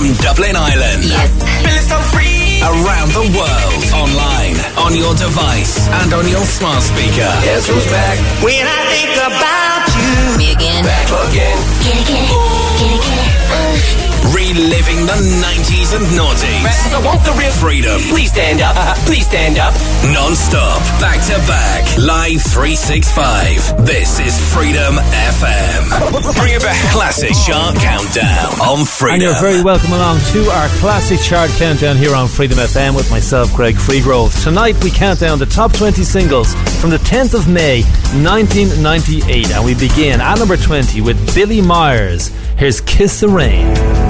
from Dublin, Ireland. Yes. So Around the world, online, on your device, and on your smart speaker. Guess who's back? When I think about you. Me again. Back again. Get again. Ooh. Reliving the 90s and noughties. Rappers, I want the real freedom. Please stand up. Please stand up. Non-stop. Back to back. Live 365. This is Freedom FM. Bring it back. Classic chart countdown on Freedom. And you're very welcome along to our classic chart countdown here on Freedom FM with myself, Greg Freegrove. Tonight we count down the top 20 singles from the 10th of May 1998. And we begin at number 20 with Billie Myers. Here's Kiss the Rain.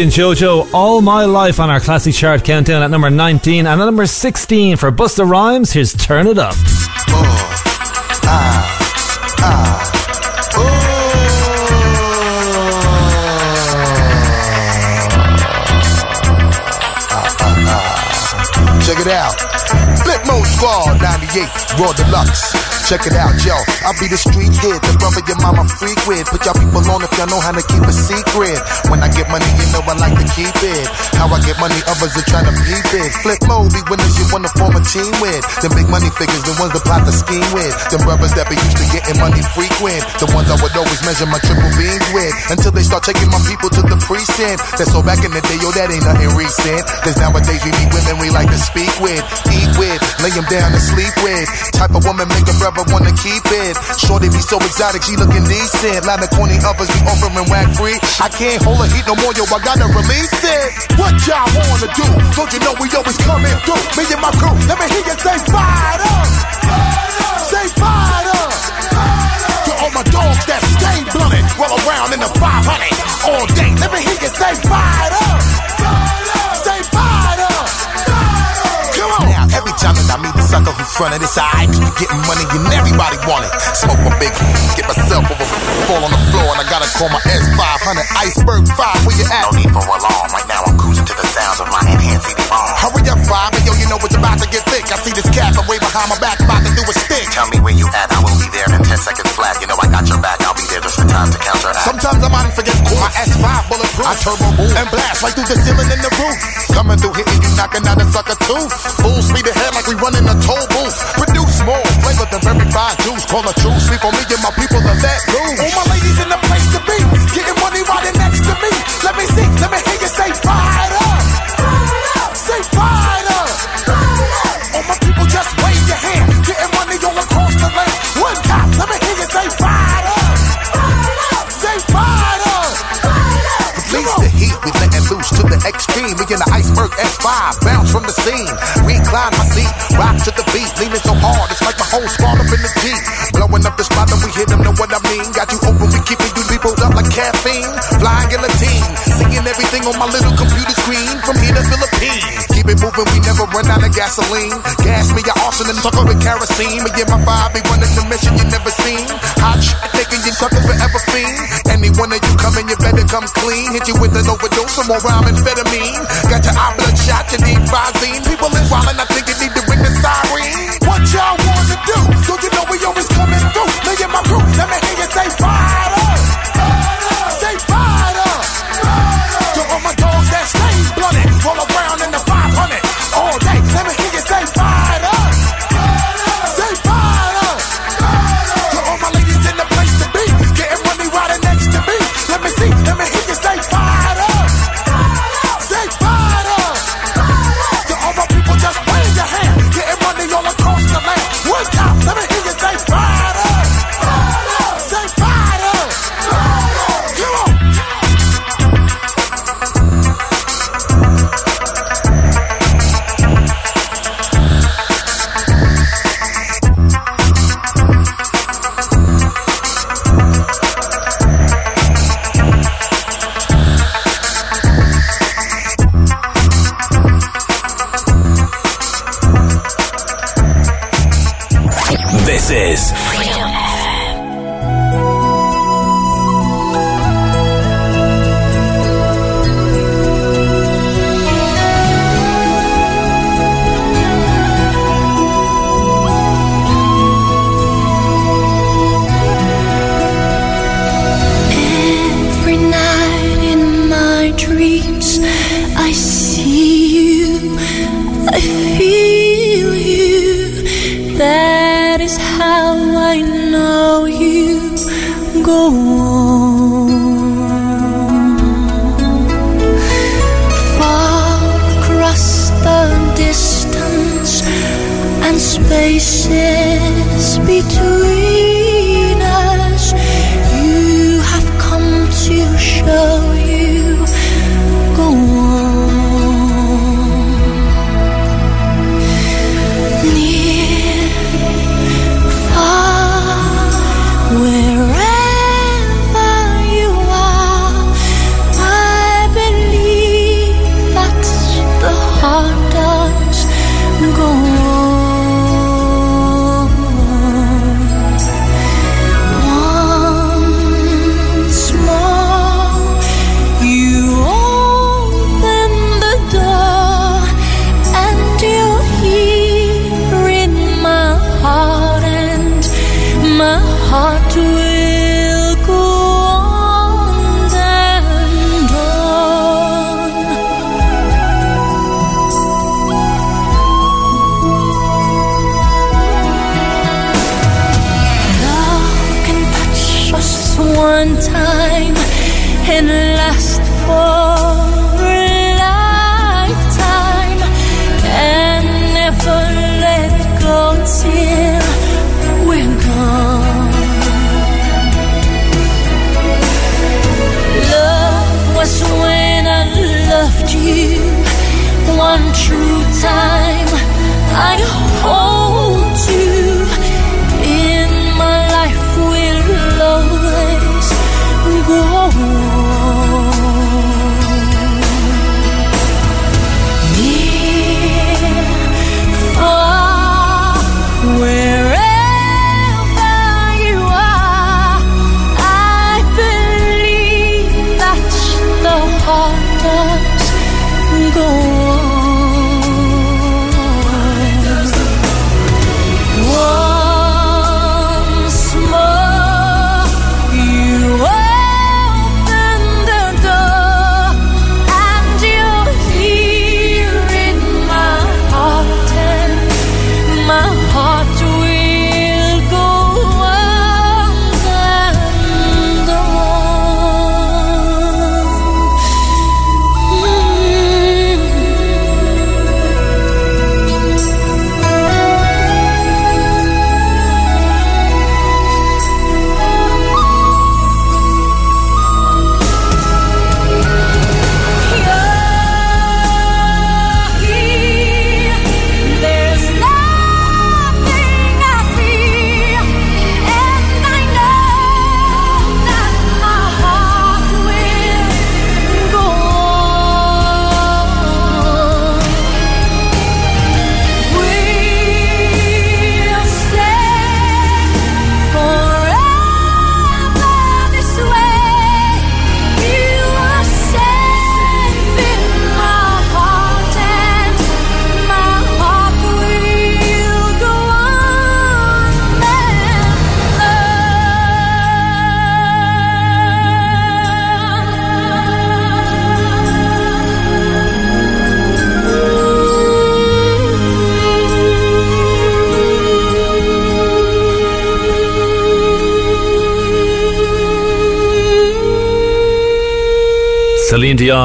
And JoJo, All My Life on our classic chart countdown at number 19 and at number 16 for Busta Rhymes. Here's Turn It Up. Check it out. Flip Mode Squad 98, Raw Deluxe. Check it out, yo. I'll be the street kid, the brother your mama freak with. Put y'all people on if y'all know how to keep a secret. When I get money, you know I like to keep it. How I get money, others are trying to peep it. Flip mode, be winners you wanna form a team with. Them big money figures, the ones that plot the scheme with. Them brothers that be used to getting money frequent. The ones I would always measure my triple beams with. Until they start taking my people to the precinct. That's so back in the day, yo, that ain't nothing recent. Cause nowadays we meet women we like to speak with, eat with, lay them down and sleep with. Type of woman make a brother wanna keep it. Shorty be so exotic, she looking decent. Line the corny others be offering whack free. I can't hold her heat no more, yo, I gotta release it. What y'all wanna do? Don't you know we always coming through? Me and my crew, let me hear you say fired up. Say fired up. To all my dogs that stay blunted, roll around in the 500 all day. Let me hear you say fired up. Now, every time that I meet the sucker who fronted, it's alright. We getting money and everybody want it. Smoke my big, get myself over, fall on the floor, and I gotta call my S500 Iceberg 5. Where you at? No need for alarm. Right now I'm cruising to the sounds of my enhanced CD ROM. Hurry up, five, and yo, you know it's about to get thick. I see this cat, but way behind my back, about to do a stick. Tell me where you at, I will be there in 10 seconds flat. You know I got your back, I'll be there just in time to counteract. Sometimes I might my S5 bulletproof I turbo boom and blast right through the ceiling and the roof. Coming through hitting you, knocking out a sucker too. Full speed ahead like we running a toll booth. Produce more flavor than verified juice. Call a true sleep for me and my people are that loose. All my ladies in the iceberg S5, bounce from the scene. Recline my seat, rock to the beat, leaning so hard, it's like my whole squad up in the Jeep. Blowing up the spot we hit them, know what I mean. Got you open, we keeping you people up like caffeine. Flying guillotine, seeing everything on my little Moving, we never run out of gasoline. Gas me, your arson and sucker with kerosene. Me and my vibe be running the mission you never seen. Hot shit, taking you suckers forever fiend. Any one of you coming, you better come clean. Hit you with an overdose, some more rhyme amphetamine. Got your eye bloodshot, you need Visine. People is wildin', I think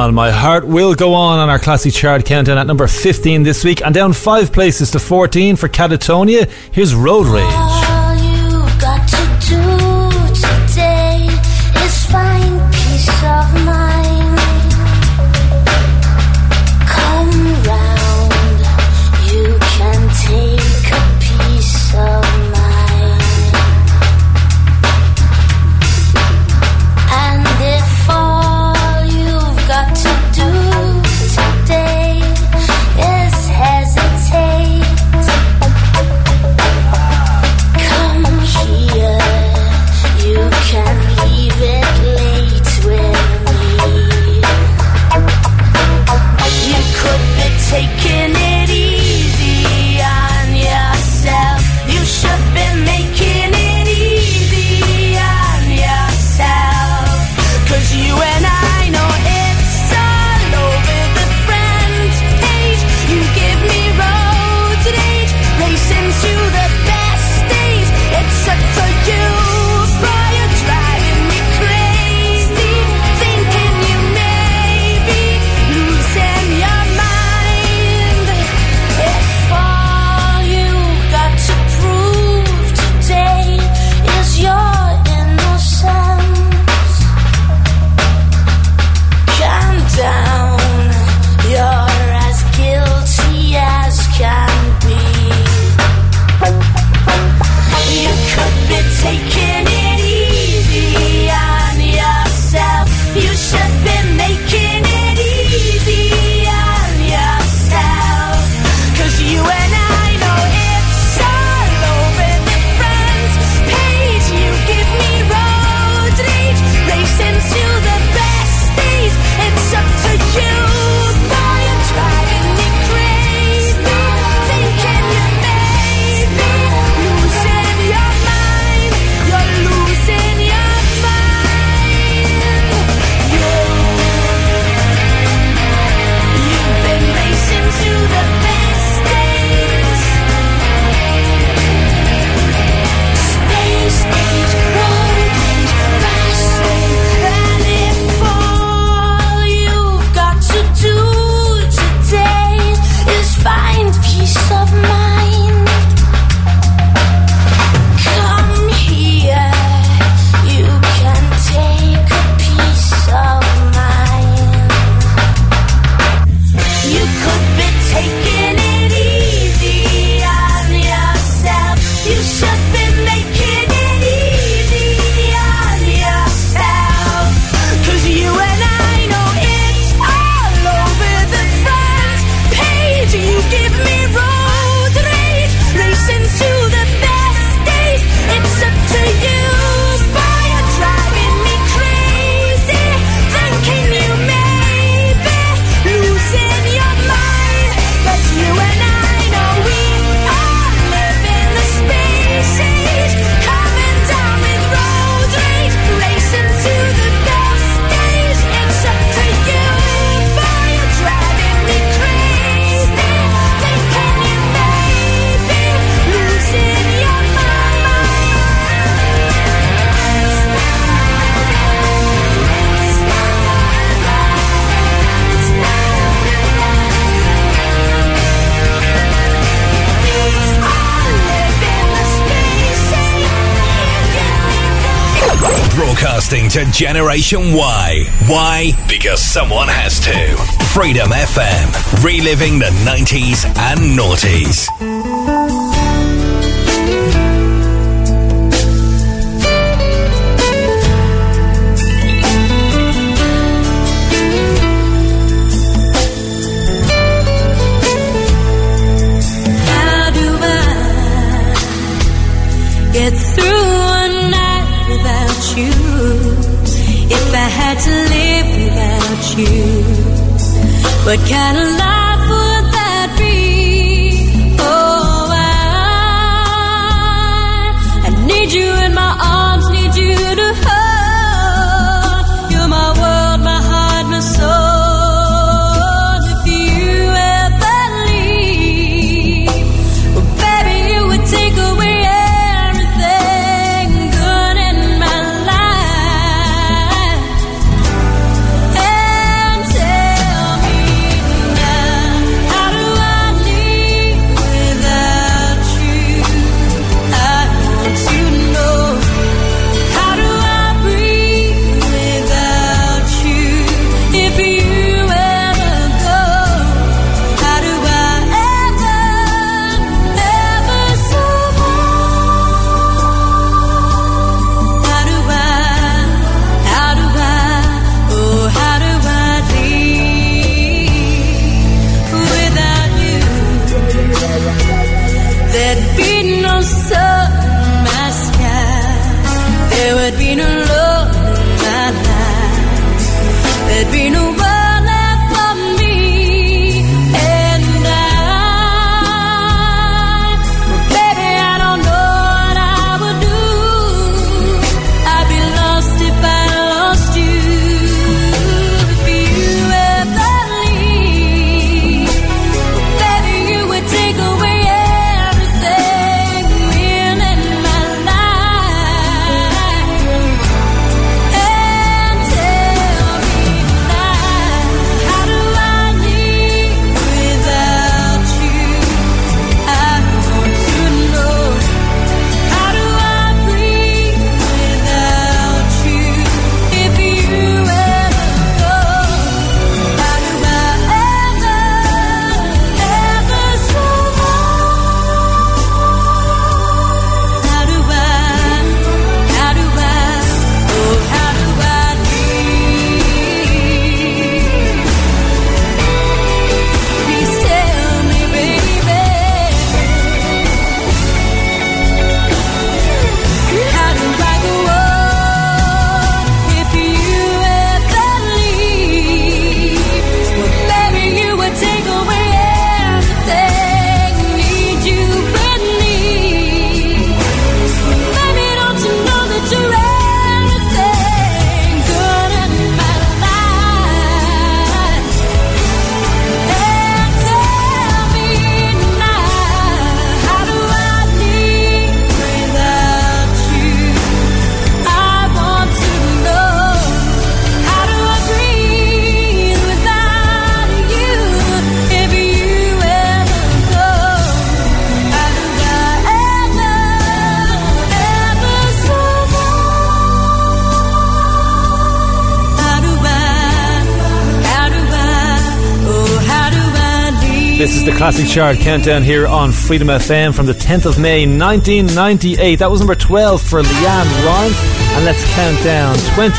on. My heart will go on on our classy chart countdown at number 15 this week and down five places to 14 for Catatonia. Here's Road Rage. to Generation Y. Why? Because someone has to. Freedom FM, reliving the 90s and noughties. What kind of life? This is the classic chart countdown here on Freedom FM from the 10th of May 1998. That was number 12 for LeAnn Rimes. And let's count down 20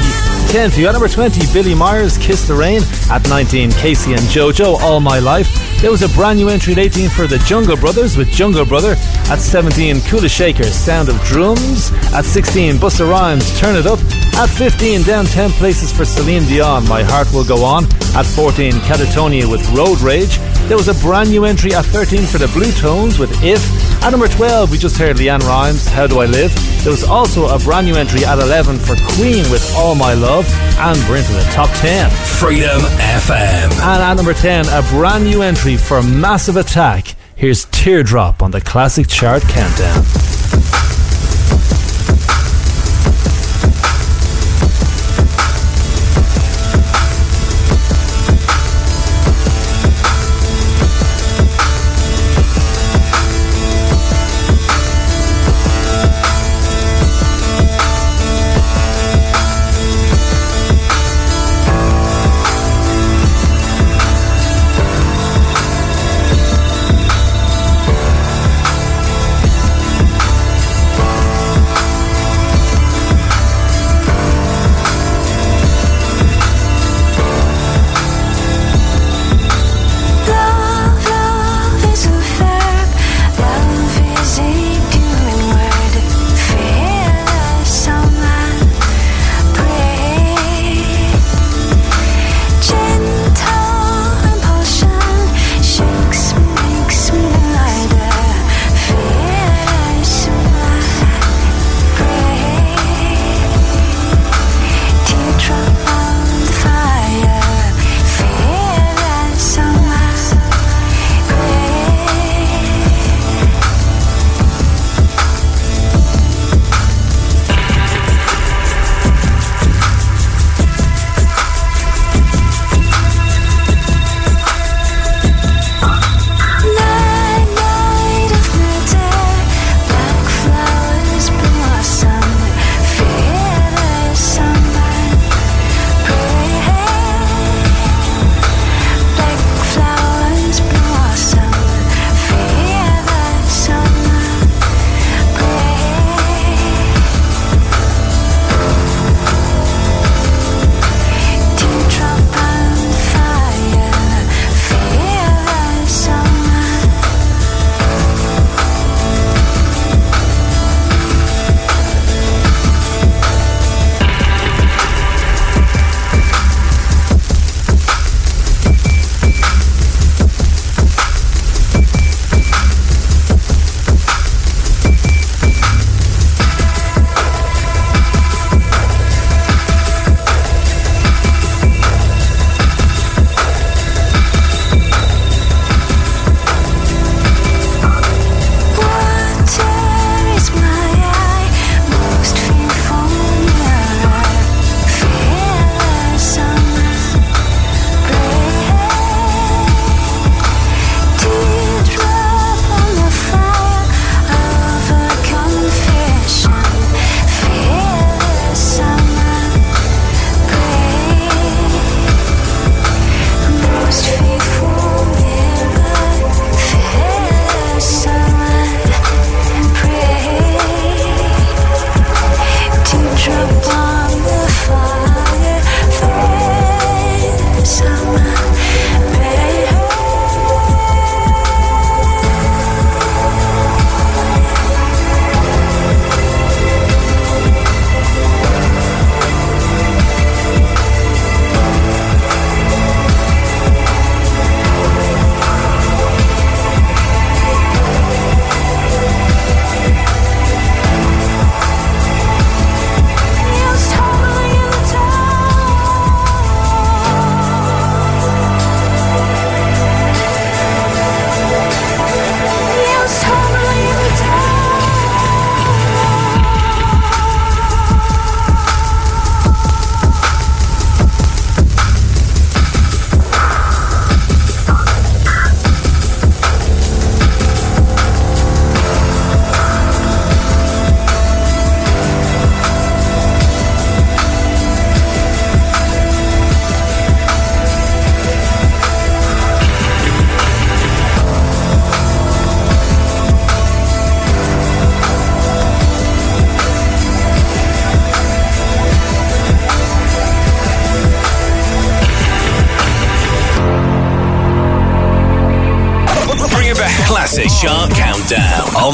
10 for you. At number 20, Billie Myers, Kiss the Rain. At 19, K-Ci and JoJo, All My Life. There was a brand new entry at 18 for the Jungle Brothers with Jungle Brother. At 17, Kula Shakers, Sound of Drums. At 16, Busta Rhymes, Turn It Up. At 15, down 10 places for Celine Dion, My Heart Will Go On. At 14, Catatonia with Road Rage. There was a brand new entry at 13 for the Bluetones with If. At number 12, we just heard LeAnn Rimes, How Do I Live? There was also a brand new entry at 11 for Queen with All My Love. And we're into the top 10. Freedom FM. And at number 10, a brand new entry for Massive Attack. Here's Teardrop on the Classic Chart Countdown.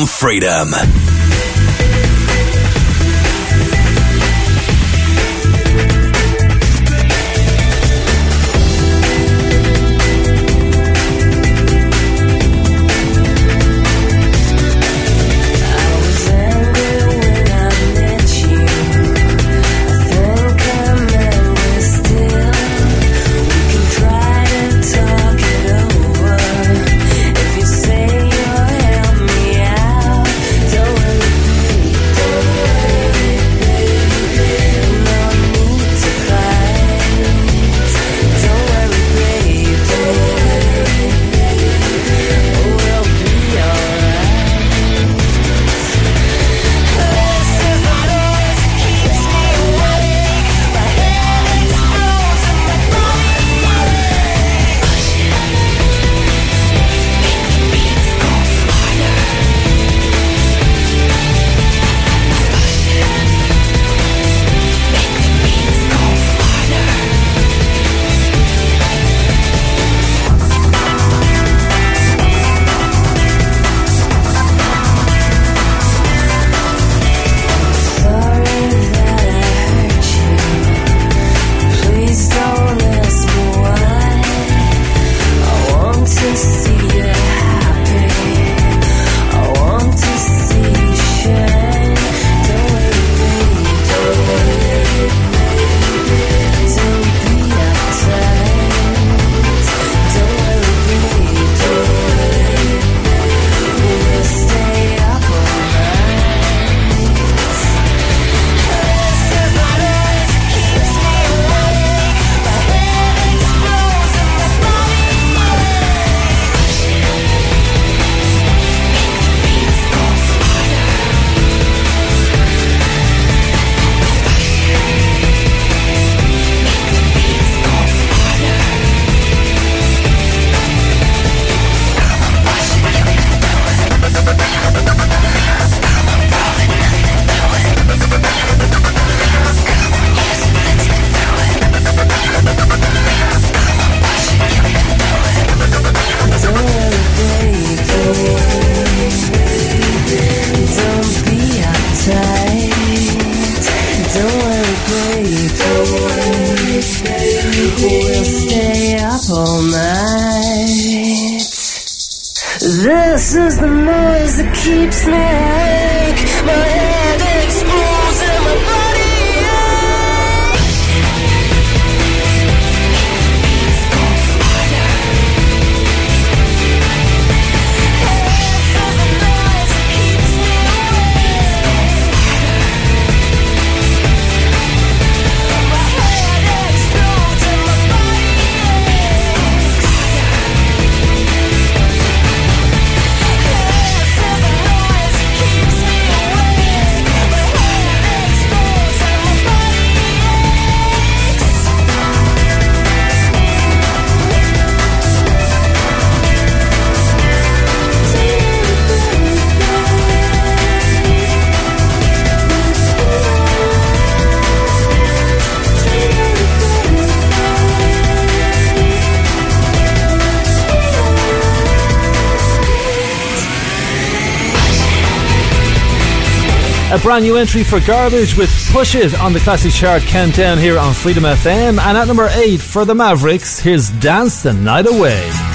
On Freedom. brand new entry for Garbage with Push It on the Classic Chart Countdown here on Freedom FM. And at number 8 for the Mavericks, here's Dance the Night Away.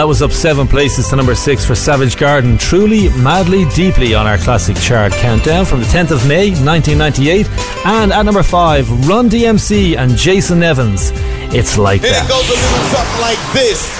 that was up seven places to number six for Savage Garden. Truly, madly, deeply on our classic chart countdown from the 10th of May 1998. And at number five, Run DMC and Jason Nevins. It's like and that. it goes a little something like this.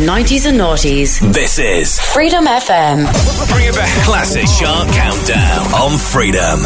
the 90s and noughties. This is Freedom FM. Bring it back. Classic Chart Countdown on Freedom.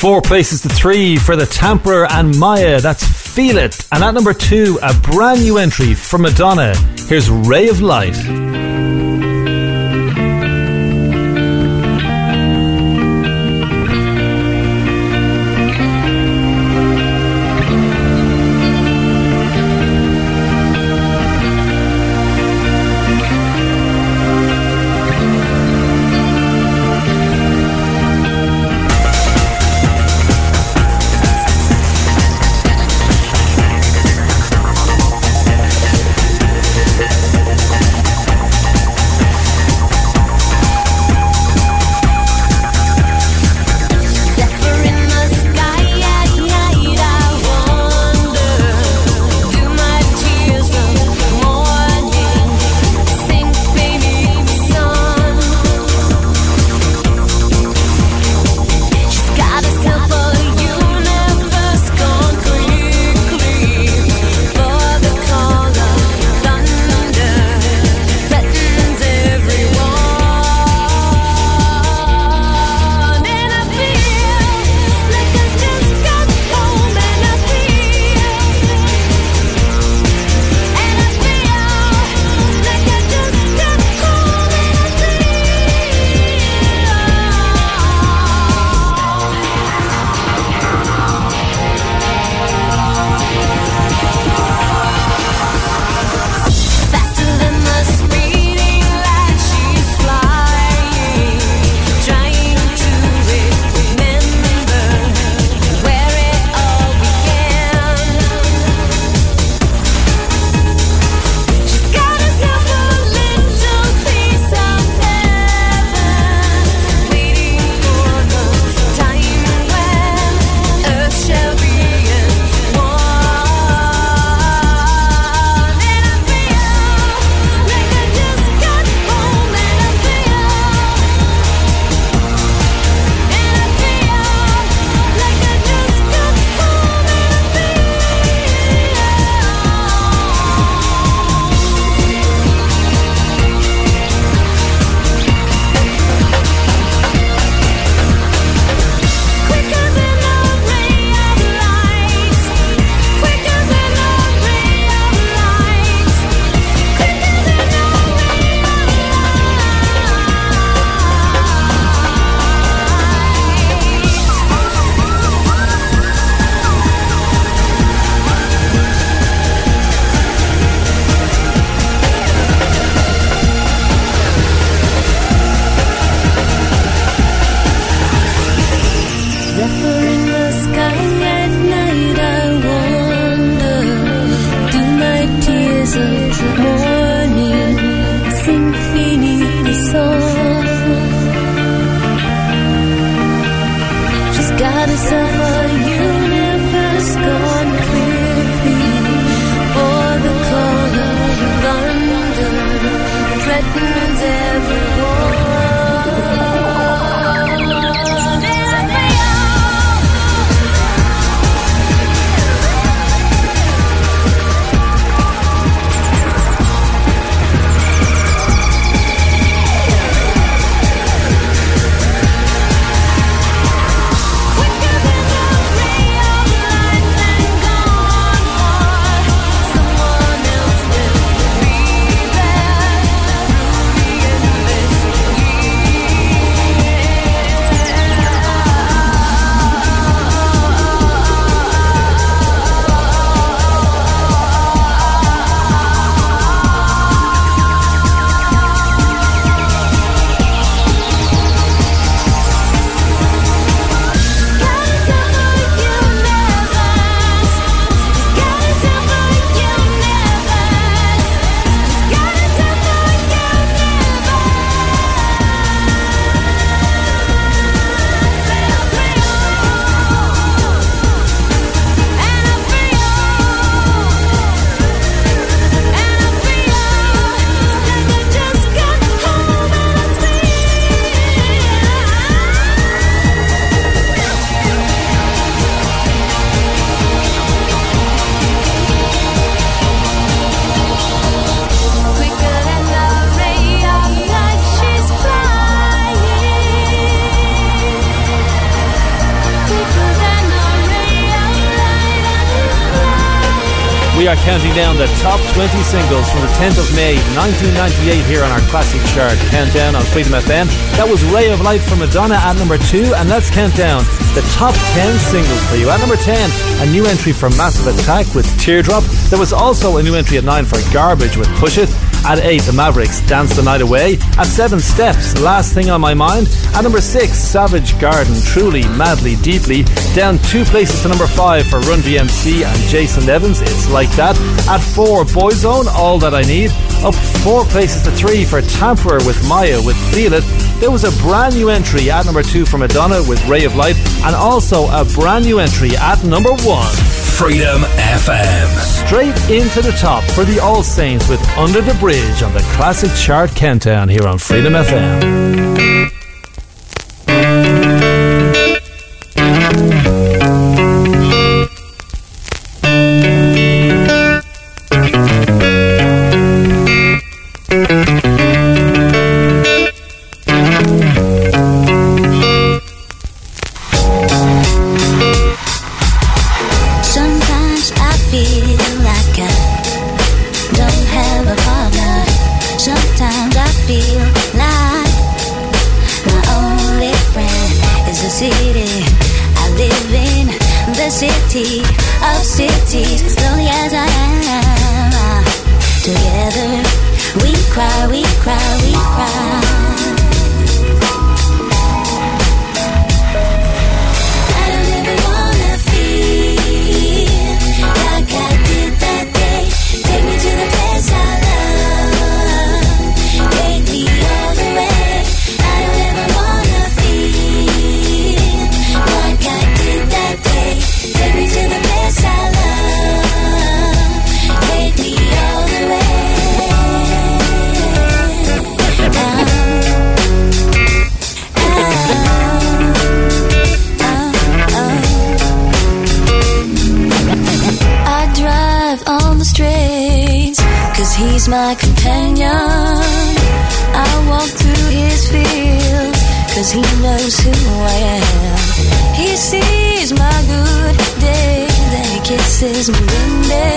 Four places to three for the Tamperer and Maya. That's Feel It. And at number two, a brand new entry from Madonna. Here's Ray of Light. Down the top 20 singles from the 10th of May 1998 here on our classic chart countdown on Freedom FM. That was Ray of Light from Madonna at number 2 and let's count down the top 10 singles for you. At number 10, a new entry for Massive Attack with Teardrop. There was also a new entry at 9 for Garbage with Push It. At 8, the Mavericks Dance the Night Away. At 7, Steps, Last Thing on My Mind. At number 6, Savage Garden, Truly, Madly, Deeply. Down two places to number 5 for Run DMC and Jason Nevins, It's Like That. At 4, Boyzone, All That I Need. Up four places to 3 for Tamper with Maya with Feel It. There was a brand new entry at number 2 for Madonna with Ray of Light. And also a brand new entry at number 1. Freedom FM. Straight into the top for the All Saints with Under the Bridge on the Classic Chart Countdown here on Freedom FM. Me one